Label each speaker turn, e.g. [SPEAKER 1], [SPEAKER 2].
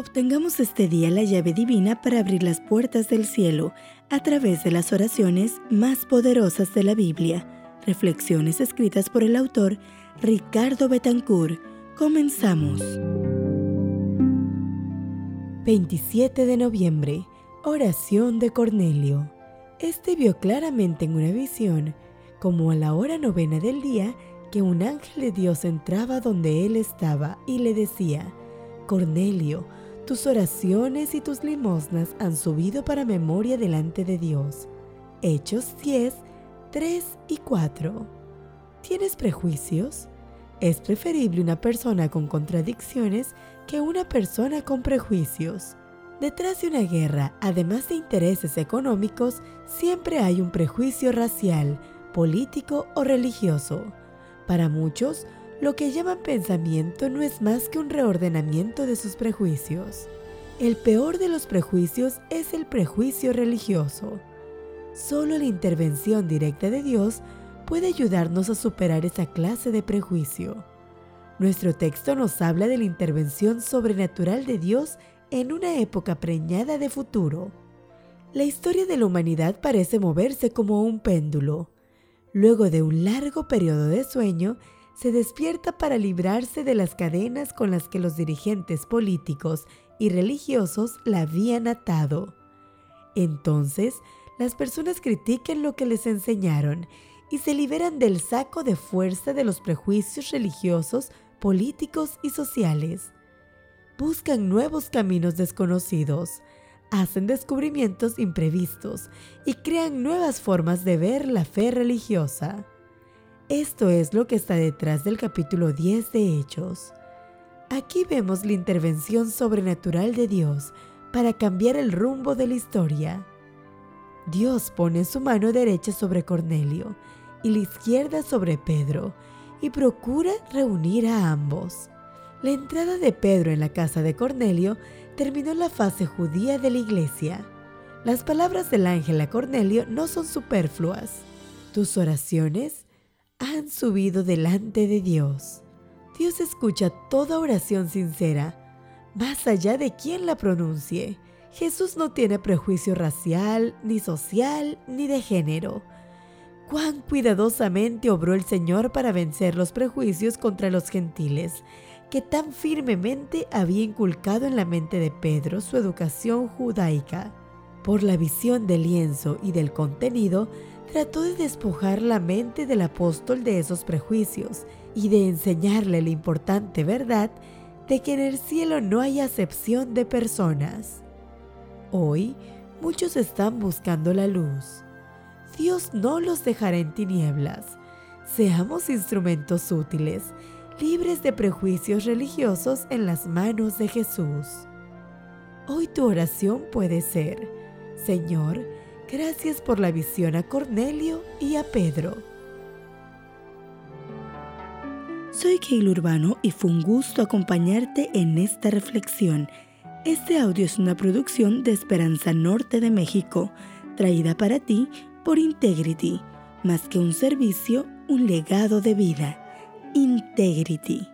[SPEAKER 1] Obtengamos este día la llave divina para abrir las puertas del cielo a través de las oraciones más poderosas de la Biblia. Reflexiones escritas por el autor Ricardo Betancourt. Comenzamos. 27 de noviembre. Oración de Cornelio. Este vio claramente en una visión, como a la hora novena del día, que un ángel de Dios entraba donde él estaba y le decía, Cornelio, tus oraciones y tus limosnas han subido para memoria delante de Dios. Hechos 10, 3 y 4. ¿Tienes prejuicios? Es preferible una persona con contradicciones que una persona con prejuicios. Detrás de una guerra, además de intereses económicos, siempre hay un prejuicio racial, político o religioso. Para muchos, lo que llaman pensamiento no es más que un reordenamiento de sus prejuicios. El peor de los prejuicios es el prejuicio religioso. Solo la intervención directa de Dios puede ayudarnos a superar esa clase de prejuicio. Nuestro texto nos habla de la intervención sobrenatural de Dios en una época preñada de futuro. La historia de la humanidad parece moverse como un péndulo. Luego de un largo periodo de sueño, se despierta para librarse de las cadenas con las que los dirigentes políticos y religiosos la habían atado. Entonces, las personas critican lo que les enseñaron y se liberan del saco de fuerza de los prejuicios religiosos, políticos y sociales. Buscan nuevos caminos desconocidos, hacen descubrimientos imprevistos y crean nuevas formas de ver la fe religiosa. Esto es lo que está detrás del capítulo 10 de Hechos. Aquí vemos la intervención sobrenatural de Dios para cambiar el rumbo de la historia. Dios pone su mano derecha sobre Cornelio y la izquierda sobre Pedro y procura reunir a ambos. La entrada de Pedro en la casa de Cornelio terminó la fase judía de la iglesia. Las palabras del ángel a Cornelio no son superfluas. Tus oraciones han subido delante de Dios. Dios escucha toda oración sincera, más allá de quién la pronuncie. Jesús no tiene prejuicio racial, ni social, ni de género. Cuán cuidadosamente obró el Señor para vencer los prejuicios contra los gentiles, que tan firmemente había inculcado en la mente de Pedro su educación judaica. Por la visión del lienzo y del contenido, trató de despojar la mente del apóstol de esos prejuicios y de enseñarle la importante verdad de que en el cielo no hay acepción de personas. Hoy muchos están buscando la luz. Dios no los dejará en tinieblas. Seamos instrumentos útiles, libres de prejuicios religiosos en las manos de Jesús. Hoy tu oración puede ser, Señor, Gracias por la visión a Cornelio y a Pedro. Soy Keil Urbano y fue un gusto acompañarte en esta reflexión. Este audio es una producción de Esperanza Norte de México, traída para ti por Integrity, más que un servicio, un legado de vida. Integrity.